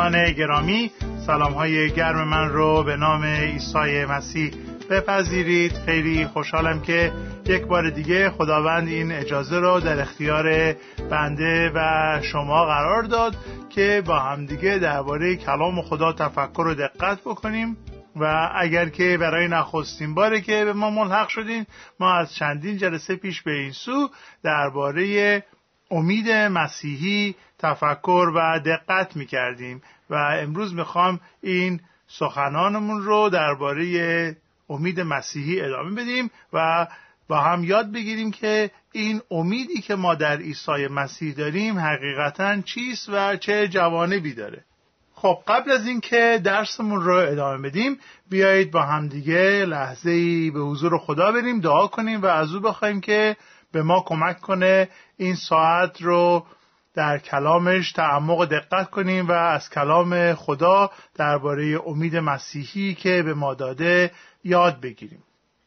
دوستان گرامی سلام های گرم من رو به نام عیسی مسیح بپذیرید. خیلی خوشحالم که یک بار دیگه خداوند این اجازه رو در اختیار بنده و شما قرار داد که با همدیگه درباره کلام خدا تفکر و دقت بکنیم و اگر که برای نخستین باره که به ما ملحق شدیم ما از چندین جلسه پیش به این سو درباره امید مسیحی تفکر و دقت می کردیم و امروز می‌خوام این سخنانمون رو درباره امید مسیحی ادامه بدیم و با هم یاد بگیریم که این امیدی که ما در عیسی مسیح داریم حقیقتا چیست و چه جوانبی داره. خب قبل از اینکه درسمون رو ادامه بدیم بیایید با همدیگه لحظه ای به حضور خدا بریم دعا کنیم و از او بخوایم که به ما کمک کنه این ساعت رو در کلامش تعمق دقت کنیم و از کلام خدا درباره امید مسیحی که به ما داده یاد بگیریم.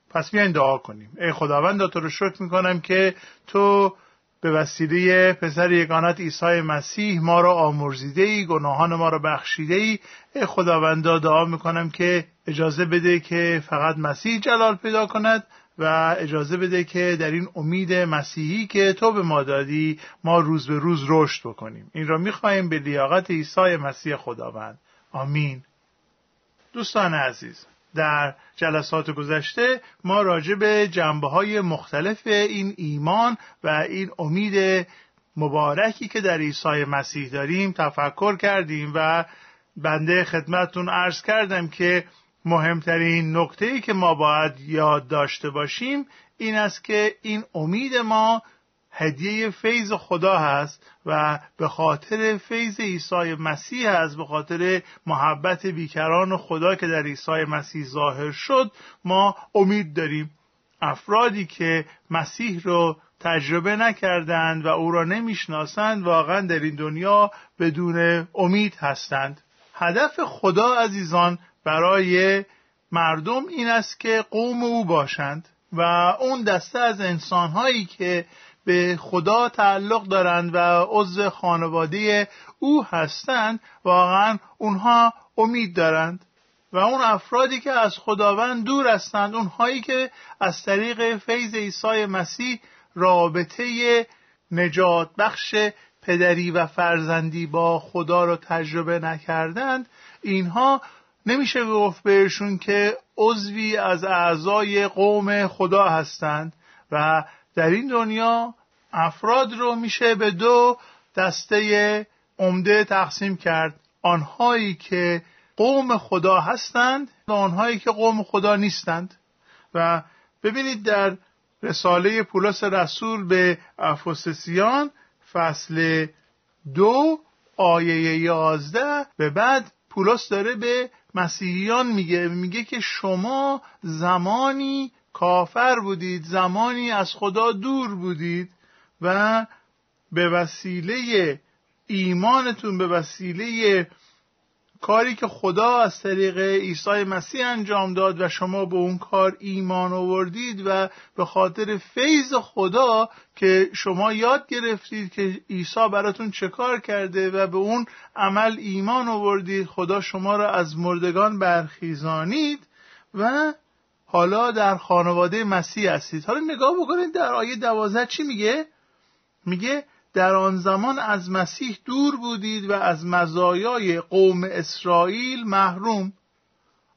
پس بیاین دعا کنیم. ای خداوند تو رو شکر می‌کنم که تو به وسیله پسر یگانت عیسی مسیح ما را آمرزیده ای گناهان ما را بخشیده ای ای خداوند دعا می‌کنم که اجازه بده که فقط مسیح جلال پیدا کند. و اجازه بده که در این امید مسیحی که تو به ما دادی ما روز به روز رشد بکنیم. این را می‌خواهیم به لیاقت عیسی مسیح خداوند. آمین. دوستان عزیز در جلسات گذشته ما راجع به جنبه های مختلف این ایمان و این امید مبارکی که در عیسی مسیح داریم تفکر کردیم و بنده خدمتون عرض کردم که مهمترین نکته ای که ما باید یاد داشته باشیم این است که این امید ما هدیه فیض خدا هست و به خاطر فیض عیسی مسیح هست به خاطر محبت بیکران خدا که در عیسی مسیح ظاهر شد ما امید داریم. افرادی که مسیح رو تجربه نکردند و او را نمی‌شناسند واقعا در این دنیا بدون امید هستند. هدف خدا عزیزان برای مردم این است که قوم او باشند و اون دسته از انسانهایی که به خدا تعلق دارند و عضو خانواده او هستند واقعا اونها امید دارند. و اون افرادی که از خداوند دور هستند اونهایی که از طریق فیض عیسی مسیح رابطه نجات بخش پدری و فرزندی با خدا را تجربه نکردند اینها نمیشه گفت بهشون که عضوی از اعضای قوم خدا هستند و در این دنیا افراد رو میشه به دو دسته عمده تقسیم کرد. آنهایی که قوم خدا هستند و آنهایی که قوم خدا نیستند. و ببینید در رساله پولس رسول به افسسیان فصل دو آیه یازده به بعد پولس داره به مسیحیان میگه میگه که شما زمانی کافر بودید زمانی از خدا دور بودید و به وسیله ایمانتون به وسیله کاری که خدا از طریق عیسی مسیح انجام داد و شما به اون کار ایمان آوردید و به خاطر فیض خدا که شما یاد گرفتید که عیسی براتون چه کار کرده و به اون عمل ایمان آوردید خدا شما را از مردگان برخیزانید و حالا در خانواده مسیح هستید. حالا نگاه بکنید در آیه دوازده چی میگه؟ میگه در آن زمان از مسیح دور بودید و از مزایای قوم اسرائیل محروم.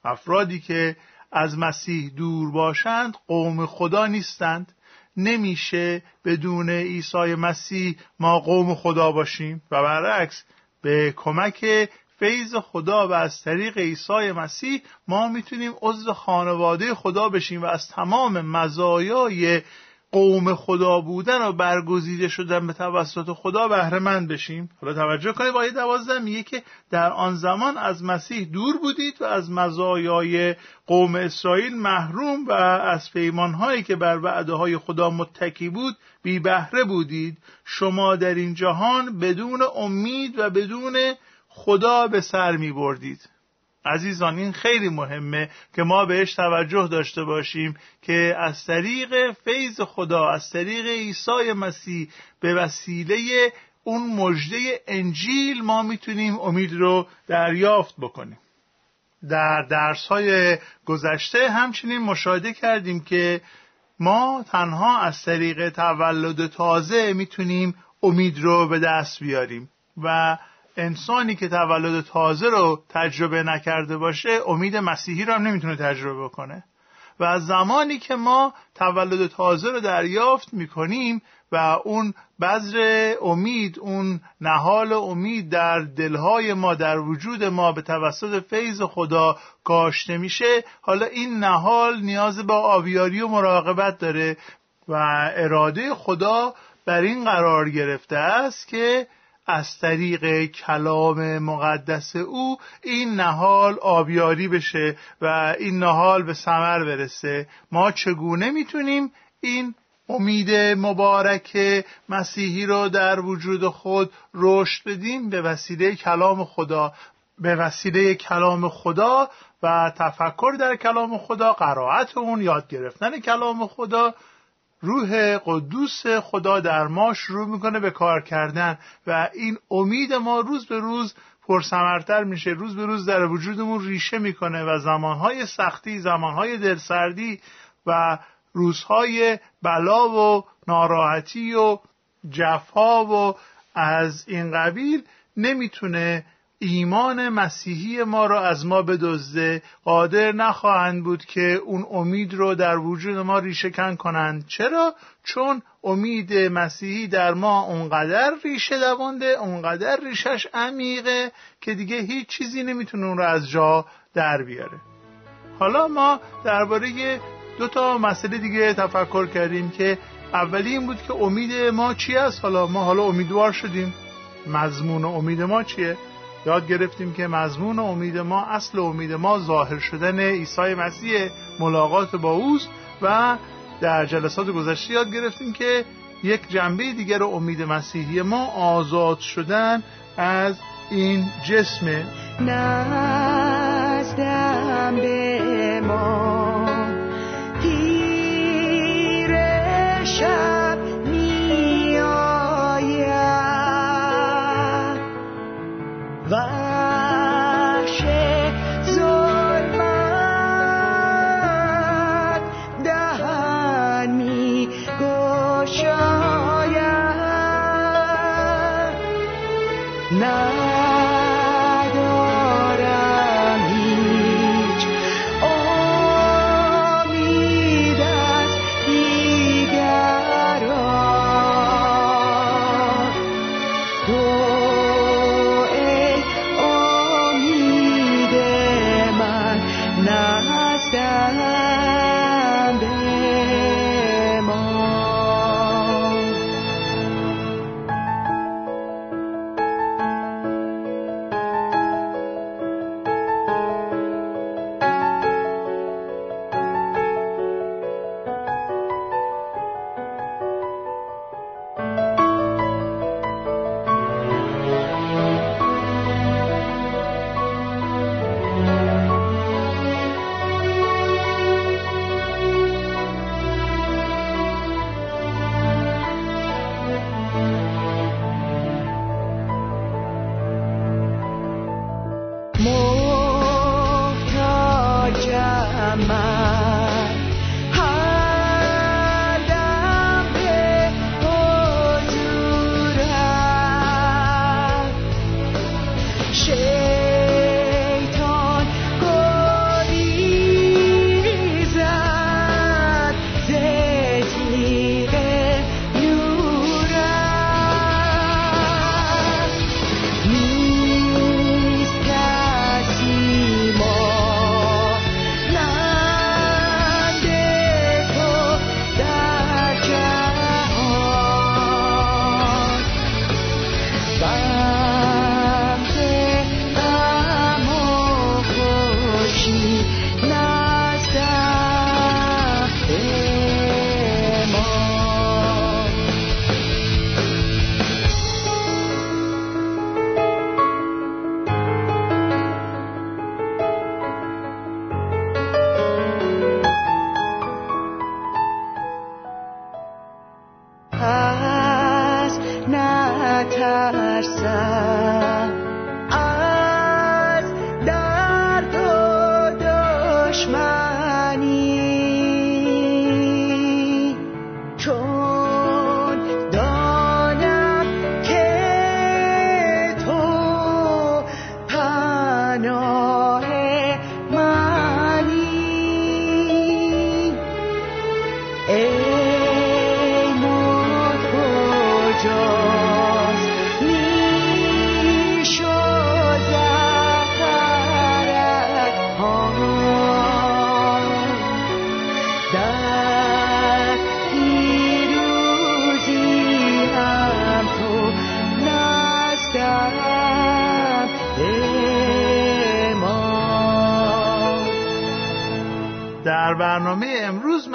افرادی که از مسیح دور باشند قوم خدا نیستند. نمیشه بدون عیسی مسیح ما قوم خدا باشیم. و برعکس به کمک فیض خدا و از طریق عیسی مسیح ما می‌تونیم عضو خانواده خدا بشیم و از تمام مزایای قوم خدا بودن و برگزیده شدن به توسط خدا بهره مند بشیم. حالا توجه کنید آیه دوازده میگه که در آن زمان از مسیح دور بودید و از مزایای قوم اسرائیل محروم و از پیمانهایی که بر وعده های خدا متکی بود بی بهره بودید. شما در این جهان بدون امید و بدون خدا به سر می بردید عزیزان این خیلی مهمه که ما بهش توجه داشته باشیم که از طریق فیض خدا از طریق عیسی مسیح به وسیله اون مژده انجیل ما می‌تونیم امید رو دریافت بکنیم. در درس های گذشته همچنین مشاهده کردیم که ما تنها از طریق تولد تازه می‌تونیم امید رو به دست بیاریم و انسانی که تولد تازه رو تجربه نکرده باشه امید مسیحی رو هم نمی‌تونه تجربه کنه و زمانی که ما تولد تازه رو دریافت می‌کنیم و اون بذر امید اون نهال امید در دلهای ما در وجود ما به توسط فیض خدا کاشته میشه حالا این نهال نیاز به آبیاری و مراقبت داره و اراده خدا بر این قرار گرفته است که از طریق کلام مقدس او این نهال آبیاری بشه و این نهال به ثمر برسه. ما چگونه می‌تونیم این امید مبارک مسیحی رو در وجود خود رشد بدیم؟ به وسیله کلام خدا به وسیله کلام خدا و تفکر در کلام خدا قرائت اون یاد گرفتن کلام خدا روح قدوس خدا در ما شروع می‌کنه به کار کردن و این امید ما روز به روز پرسمرتر میشه روز به روز در وجودمون ریشه می‌کنه و زمانهای سختی زمانهای دلسردی و روزهای بلا و ناراحتی و جفا و از این قبیل نمی‌تونه ایمان مسیحی ما را از ما بدزده. قادر نخواهند بود که اون امید رو در وجود ما ریشه کن کنند. چرا؟ چون امید مسیحی در ما اونقدر ریشه دوانده اونقدر ریشش عمیقه که دیگه هیچ چیزی نمی‌تونه اون رو از جا در بیاره. حالا ما درباره دو تا مسئله دیگه تفکر کردیم که اولی این بود که امید ما چی است؟ حالا ما حالا امیدوار شدیم. مضمون امید ما چیه؟ یاد گرفتیم که مضمون امید ما اصل امید ما ظاهر شدن عیسی مسیح ملاقات با اوست و در جلسات گذشته یاد گرفتیم که یک جنبه دیگر امید مسیحی ما آزاد شدن از این جسم. نزدم به ما. I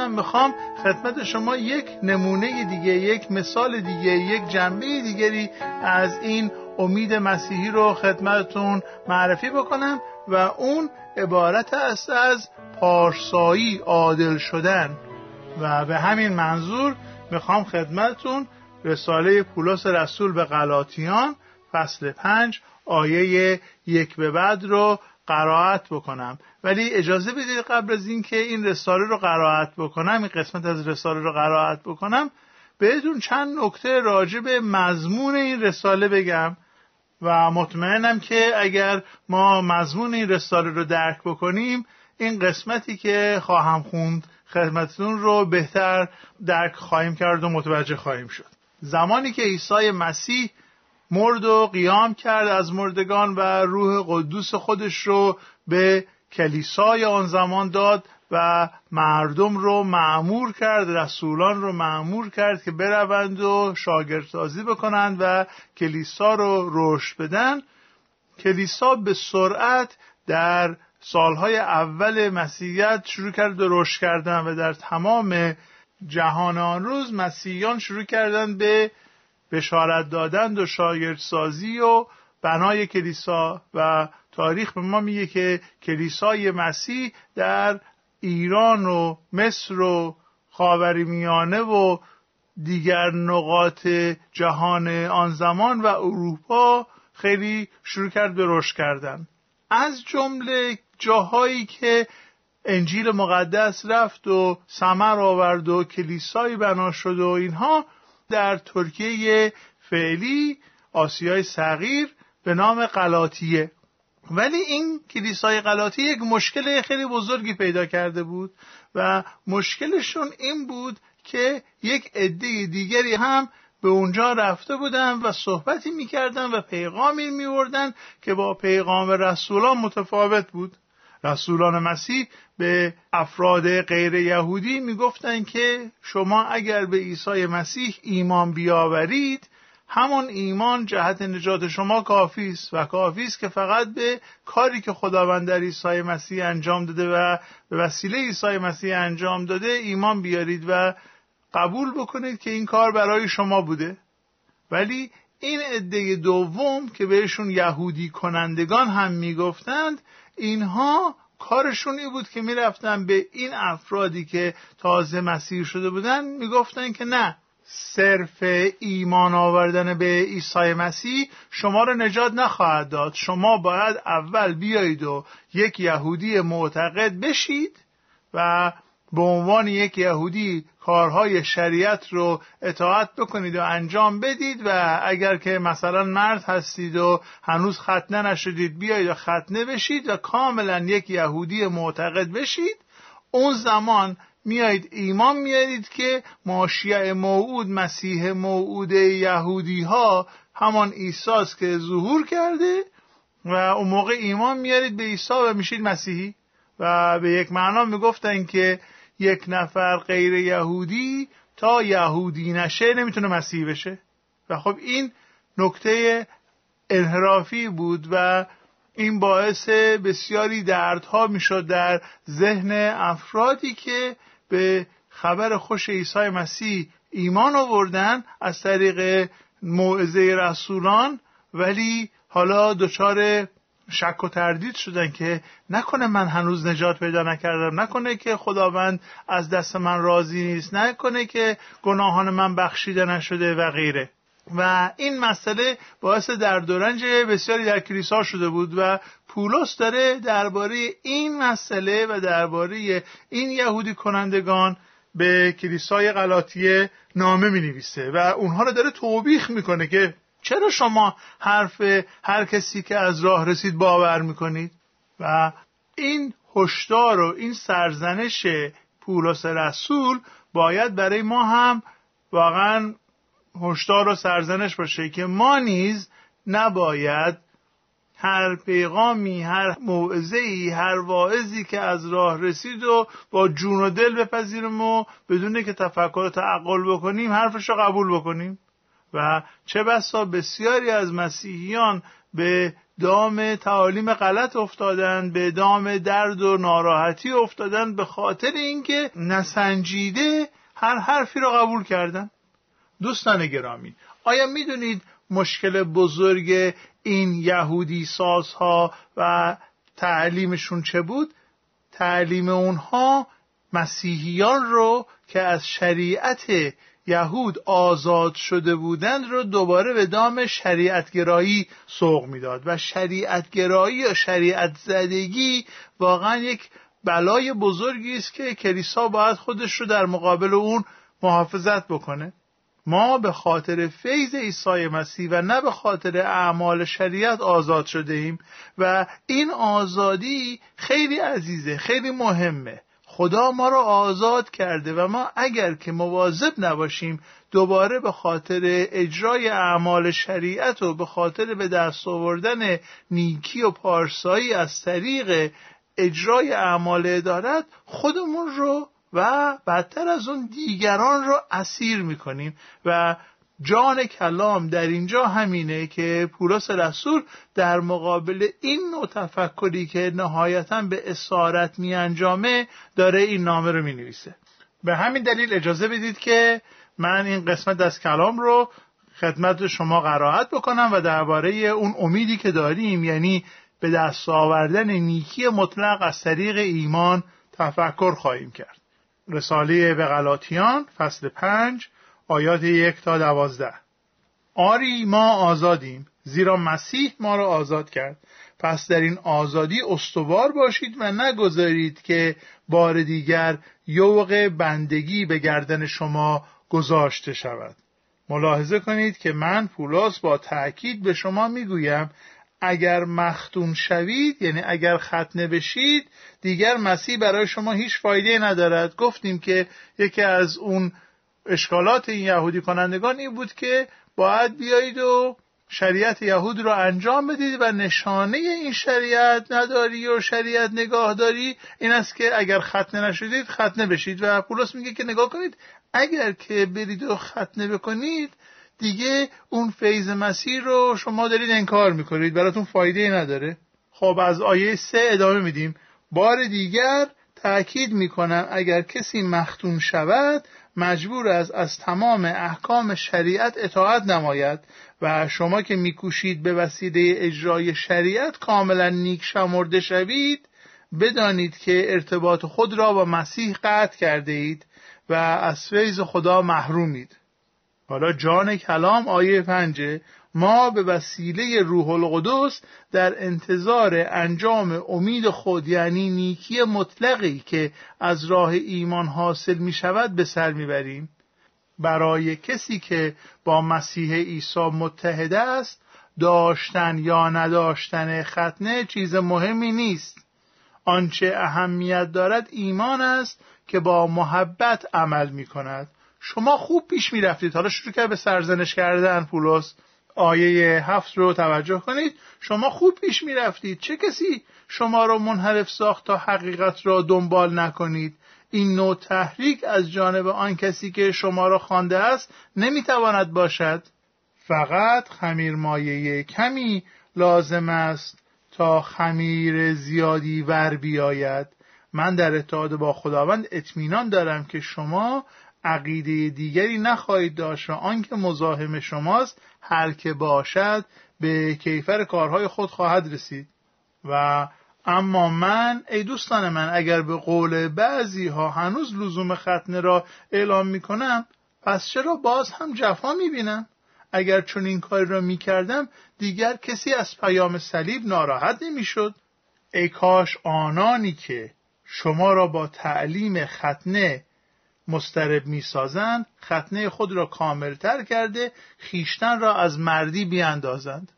من می‌خوام خدمت شما یک نمونه دیگه یک مثال دیگه یک جنبه دیگری از این امید مسیحی رو خدمتتون معرفی بکنم و اون عبارت است از پارسایی عادل شدن. و به همین منظور می‌خوام خدمتتون رساله پولس رسول به غلاطیان فصل پنج آیه یک به بعد رو قرائت بکنم. ولی اجازه بدید قبل از اینکه این رساله رو قرائت بکنم این قسمت از رساله رو قرائت بکنم بهتون چند نکته راجع به مضمون این رساله بگم و مطمئنم که اگر ما مضمون این رساله رو درک بکنیم این قسمتی که خواهم خوند خدمتتون رو بهتر درک خواهیم کرد و متوجه خواهیم شد. زمانی که عیسی مسیح مرد و قیام کرد از مردگان و روح قدوس خودش رو به کلیسای آن زمان داد و مردم رو معمور کرد رسولان رو معمور کرد که بروند و شاگردسازی بکنند و کلیسا رو رشد بدن. کلیسا به سرعت در سالهای اول مسیحیت شروع کرد به رشد کردن و در تمام جهان آن روز مسیحیان شروع کردند به بشارت دادند و شاگردسازی و بنای کلیسا و تاریخ به ما میگه که کلیسای مسیح در ایران و مصر و خاورمیانه و دیگر نقاط جهان آن زمان و اروپا خیلی شروع کرد به رشد کردن. از جمله جاهایی که انجیل مقدس رفت و ثمر آورد و کلیسایی بنا شد و اینها در ترکیه فعلی آسیای صغیر به نام قلاتیه ولی این کلیسای قلاتی یک مشکل خیلی بزرگی پیدا کرده بود و مشکلشون این بود که یک عده دیگری هم به اونجا رفته بودن و صحبتی می‌کردن و پیغامی میوردن که با پیغام رسولان متفاوت بود. رسولان مسیح به افراد غیر یهودی می‌گفتند که شما اگر به عیسی مسیح ایمان بیاورید همان ایمان جهت نجات شما کافی است و کافی است که فقط به کاری که خداوند در عیسی مسیح انجام داده و به وسیله عیسی مسیح انجام داده ایمان بیارید و قبول بکنید که این کار برای شما بوده. ولی این عده دوم که بهشون یهودی کنندگان هم می‌گفتند اینها کارشون این بود که می‌رفتن به این افرادی که تازه مسیح شده بودن می‌گفتن که نه صرف ایمان آوردن به عیسی مسیح شما رو نجات نخواهد داد. شما باید اول بیایید و یک یهودی معتقد بشید و به عنوان یک یهودی کارهای شریعت رو اطاعت بکنید و انجام بدید و اگر که مثلا مرد هستید و هنوز ختنه نشدید بیایید و ختنه بشید و کاملا یک یهودی معتقد بشید اون زمان میایید ایمان میارید که ماشیع موعود مسیح موعود یهودی ها همان ایساست که ظهور کرده و اون موقع ایمان میارید به عیسی و میشید مسیحی. و به یک معنا می‌گفتن که یک نفر غیر یهودی تا یهودی نشه نمی‌تونه مسیح بشه. و خب این نکته انحرافی بود و این باعث بسیاری دردها می‌شد در ذهن افرادی که به خبر خوش عیسی مسیح ایمان آوردن از طریق موعظه رسولان ولی حالا دچار شک و تردید شدن که نکنه من هنوز نجات پیدا نکردم نکنه که خداوند از دست من راضی نیست نکنه که گناهان من بخشیده نشده و غیره. و این مسئله باعث درد و رنج بسیاری در کلیسا شده بود و پولس داره درباره این مسئله و درباره این یهودی کنندگان به کلیسای غلاطیه نامه می نویسه و اونها رو داره توبیخ می‌کنه که چرا شما حرف هر کسی که از راه رسید باور می‌کنید؟ و این هشدار و این سرزنش پولس رسول باید برای ما هم واقعا هشدار و سرزنش باشه که ما نیز نباید هر پیغامی هر موعظه‌ای هر واعظی که از راه رسید و با جون و دل بپذیریم و بدون که تفکر و تعقل بکنیم حرفش رو قبول بکنیم. و چه بسا بسیاری از مسیحیان به دام تعالیم غلط افتادن به دام درد و ناراحتی افتادن به خاطر اینکه نسنجیده هر حرفی رو قبول کردن دوستان گرامی آیا می‌دونید مشکل بزرگ این یهودی سازها و تعلیمشون چه بود؟ تعلیم اونها مسیحیان رو که از شریعت یهود آزاد شده بودند رو دوباره به دام شریعتگرایی سوق می‌داد و شریعتگرایی یا شریعت زدگی واقعا یک بلای بزرگی است که کلیسا باید خودش رو در مقابل اون محافظت بکنه. ما به خاطر فیض عیسی مسیح و نه به خاطر اعمال شریعت آزاد شده ایم و این آزادی خیلی عزیزه خیلی مهمه. خدا ما را آزاد کرده و ما اگر که مواظب نباشیم دوباره به خاطر اجرای اعمال شریعت و به خاطر به دست آوردن نیکی و پارسایی از طریق اجرای اعمال ادارت خودمون رو و بدتر از اون دیگران رو اسیر می‌کنیم و جان کلام در اینجا همینه که پولس رسول در مقابل این نوع تفکری که نهایتا به اسارت می انجامه داره این نامه رو می نویسه به همین دلیل اجازه بدید که من این قسمت از کلام رو خدمت شما قرائت بکنم و درباره اون امیدی که داریم یعنی به دست آوردن نیکی مطلق از طریق ایمان تفکر خواهیم کرد. رساله به غلاطیان فصل پنج آیات یک تا دوازده. آری ما آزادیم زیرا مسیح ما را آزاد کرد. پس در این آزادی استوار باشید و نگذارید که بار دیگر یوق بندگی به گردن شما گذاشته شود. ملاحظه کنید که من پولاس با تأکید به شما می‌گویم اگر مختون شوید یعنی اگر ختنه بشید دیگر مسیح برای شما هیچ فایده ندارد. گفتیم که یکی از اون اشکالات این یهودی کنندگان این بود که باید بیایید و شریعت یهود رو انجام بدید و نشانه این شریعت نداری و شریعت نگاه داری این است که اگر ختنه نشدید ختنه بشید. و پولس میگه که نگاه کنید اگر که برید و ختنه بکنید دیگه اون فیض مسیر رو شما دارید انکار می‌کنید. براتون فایده نداره. خب از آیه سه ادامه میدیم. بار دیگر تأکید می‌کنم اگر کسی مختون شود مجبور است از تمام احکام شریعت اطاعت نماید و شما که میکوشید به وسیله اجرای شریعت کاملا نیک شمرده شوید بدانید که ارتباط خود را با مسیح قطع کرده اید و از فیض خدا محرومید. حالا جان کلام آیه پنجه ما به وسیله روح القدس در انتظار انجام امید خود یعنی نیکی مطلقی که از راه ایمان حاصل می شود به سر می‌بریم برای کسی که با مسیح عیسی متحده است داشتن یا نداشتن ختنه چیز مهمی نیست. آنچه اهمیت دارد ایمان است که با محبت عمل می کند. شما خوب پیش می رفتید. حالا شروع کرد به سرزنش کردن پولس. آیه هفت رو توجه کنید. شما خوب پیش می رفتید چه کسی شما را منحرف ساخت تا حقیقت را دنبال نکنید؟ این نوع تحریک از جانب آن کسی که شما را خوانده است نمی‌تواند باشد. فقط خمیر مایه کمی لازم است تا خمیر زیادی ور بیاید. من در اتحاد با خداوند اطمینان دارم که شما عقیده دیگری نخواهید داشت و آنکه مزاحم شماست هر که باشد به کیفر کارهای خود خواهد رسید. و اما من ای دوستان من اگر به قول بعضی ها هنوز لزوم ختنه را اعلام می کنم پس چرا باز هم جفا می بینم اگر چون این کاری را می کردم دیگر کسی از پیام صلیب ناراحت نمی شد ای کاش آنانی که شما را با تعلیم ختنه مسترب می‌سازند ختنه خود را کاملتر کرده خیشتن را از مردی بیاندازند.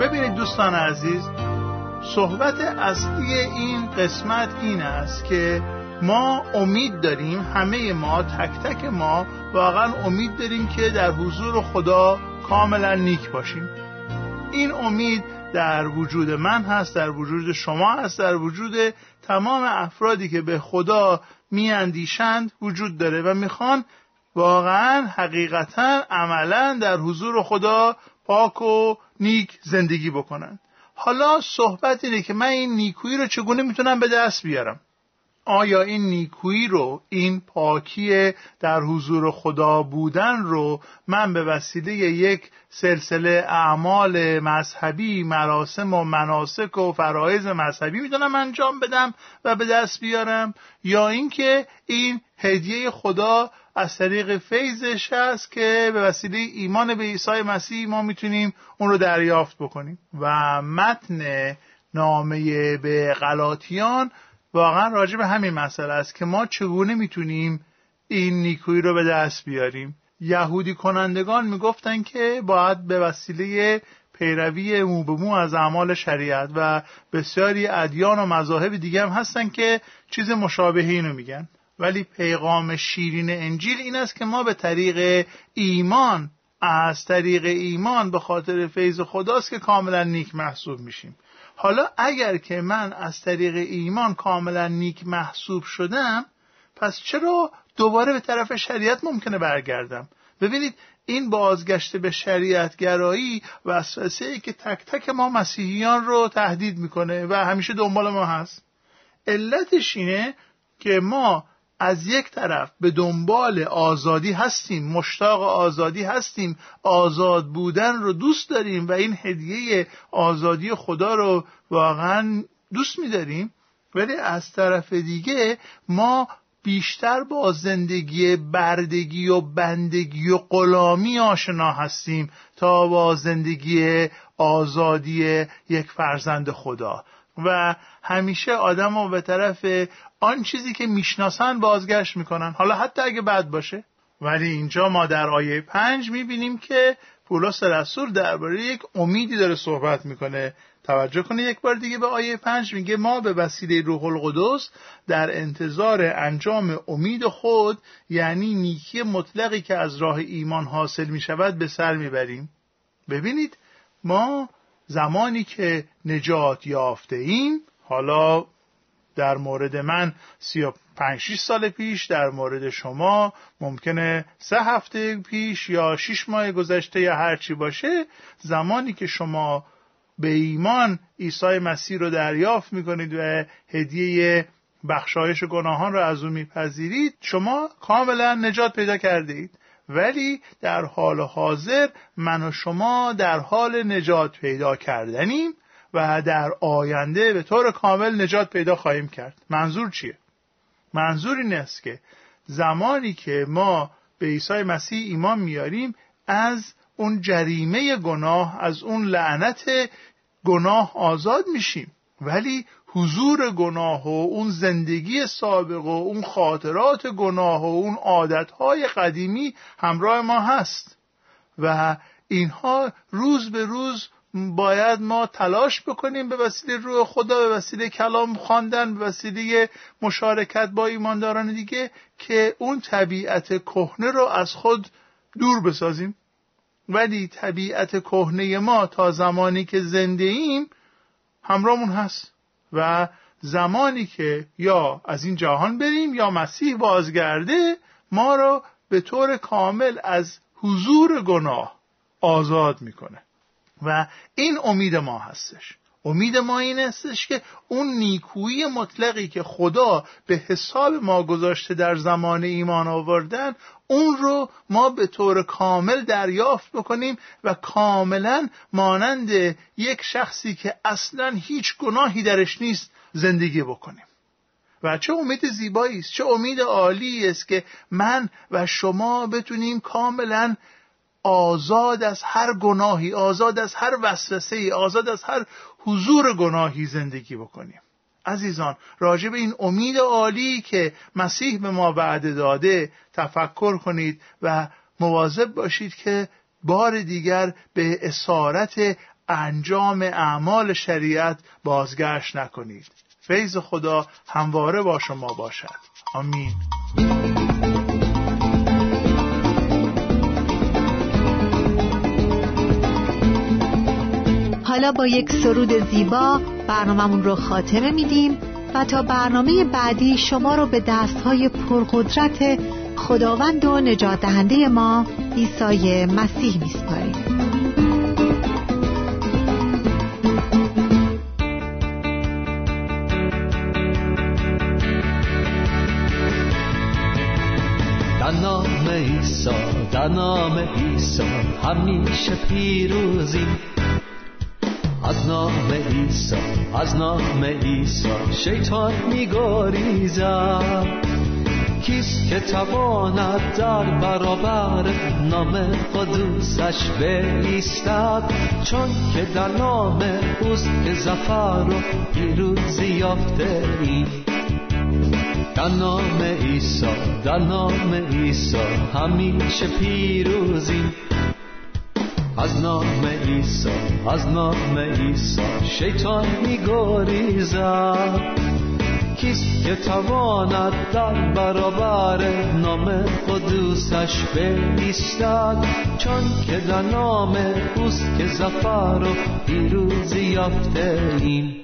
ببینید دوستان عزیز صحبت اصلی این قسمت این است که ما امید داریم همه ما تک تک ما واقعا امید داریم که در حضور خدا کاملا نیک باشیم. این امید در وجود من هست در وجود شما هست در وجود تمام افرادی که به خدا میاندیشند وجود داره و می‌خوان واقعا حقیقتا عملا در حضور خدا پاک و نیک زندگی بکنن حالا صحبت اینه که من این نیکویی رو چگونه می‌تونم به دست بیارم؟ آیا این نیکویی رو این پاکی در حضور خدا بودن رو من به وسیله یک سلسله اعمال مذهبی مراسم و مناسک و فرایز مذهبی می‌تونم انجام بدم و به دست بیارم؟ یا اینکه این هدیه خدا از طریق فیضش هست که به وسیله ایمان به عیسی مسیح ما می‌تونیم اون رو دریافت بکنیم؟ و متن نامه به غلاطیان واقعا راجع به همین مسئله است که ما چگونه می‌تونیم این نیکویی رو به دست بیاریم. یهودی کنندگان می‌گفتن که باید به وسیله پیروی مو به مو از اعمال شریعت و بسیاری ادیان و مذاهب دیگه هم هستن که چیز مشابهی اینو میگن. ولی پیغام شیرین انجیل این است که ما به طریق ایمان از طریق ایمان به خاطر فیض خداست که کاملا نیک محسوب میشیم. حالا اگر که من از طریق ایمان کاملا نیک محسوب شدم پس چرا دوباره به طرف شریعت ممکنه برگردم؟ ببینید این بازگشت به شریعت گرایی وسوسه ای که تک تک ما مسیحیان رو تهدید می‌کنه و همیشه دنبال ما هست. علتش اینه که ما از یک طرف به دنبال آزادی هستیم مشتاق آزادی هستیم آزاد بودن رو دوست داریم و این هدیه آزادی خدا رو واقعا دوست میداریم. ولی از طرف دیگه ما بیشتر با زندگی بردگی و بندگی و غلامی آشنا هستیم تا با زندگی آزادی یک فرزند خدا. و همیشه آدم رو به طرف آن چیزی که می‌شناسن بازگشت می‌کنن. حالا حتی اگه بد باشه. ولی اینجا ما در آیه پنج می‌بینیم که پولس رسول درباره یک امیدی داره صحبت می‌کنه. توجه کنه یک بار دیگه به آیه پنج میگه ما به وسیله روح القدس در انتظار انجام امید خود یعنی نیکی مطلقی که از راه ایمان حاصل می‌شود به سر می‌بریم. ببینید ما زمانی که نجات یافته ایم حالا در مورد من سی و پنج سال پیش در مورد شما ممکنه سه هفته پیش یا شش ماه گذشته یا هرچی باشه زمانی که شما به ایمان عیسی مسیح رو دریافت می‌کنید و هدیه بخشایش گناهان رو از او میپذیرید شما کاملا نجات پیدا کرده اید ولی در حال حاضر من و شما در حال نجات پیدا کردنیم و در آینده به طور کامل نجات پیدا خواهیم کرد. منظور چیه؟ منظور این است که زمانی که ما به عیسی مسیح ایمان میاریم از اون جریمه گناه از اون لعنت گناه آزاد میشیم. ولی حضور گناه و اون زندگی سابق و اون خاطرات گناه و اون عادتهای قدیمی همراه ما هست. و اینها روز به روز باید ما تلاش بکنیم به وسیله روح خدا به وسیله کلام خواندن به وسیله مشارکت با ایمانداران دیگه که اون طبیعت کهنه رو از خود دور بسازیم. ولی طبیعت کهنه ما تا زمانی که زنده ایم همراهمون هست. و زمانی که یا از این جهان بریم یا مسیح بازگرده ما رو به طور کامل از حضور گناه آزاد می‌کنه. و این امید ما هستش. امید ما این استش که اون نیکویی مطلقی که خدا به حساب ما گذاشته در زمان ایمان آوردن اون رو ما به طور کامل دریافت بکنیم و کاملا مانند یک شخصی که اصلا هیچ گناهی درش نیست زندگی بکنیم. و چه امید زیبایی است چه امید عالی است که من و شما بتونیم کاملا آزاد از هر گناهی آزاد از هر وسوسه آزاد از هر حضور گناهی زندگی بکنیم. عزیزان راجع به این امید عالی که مسیح به ما وعده داده تفکر کنید و مواظب باشید که بار دیگر به اسارت انجام اعمال شریعت بازگشت نکنید. فیض خدا همواره با شما باشد. آمین. حالا با یک سرود زیبا برنامهمون رو خاتمه میدیم و تا برنامه بعدی شما رو به دستهای پرقدرت خداوند و نجات دهنده ما عیسی مسیح میسپاریم. نام عیسی در نام عیسی همیشه پیروزی از نام عیسی از نام عیسی شیطان میگریزد. کیست که تواند در برابر نام قدوسش بایستد؟ چون که در نام اوست که زفر و پیروزی یافته ای. در نام عیسی در نام عیسی همیشه پیروزی از نام عیسی از نام عیسی شیطان میگریزد. کیست که تواند در برابر نام قدوسش بایستد؟ چون که در نام اوست که زفر و پیروزی یافته ایم.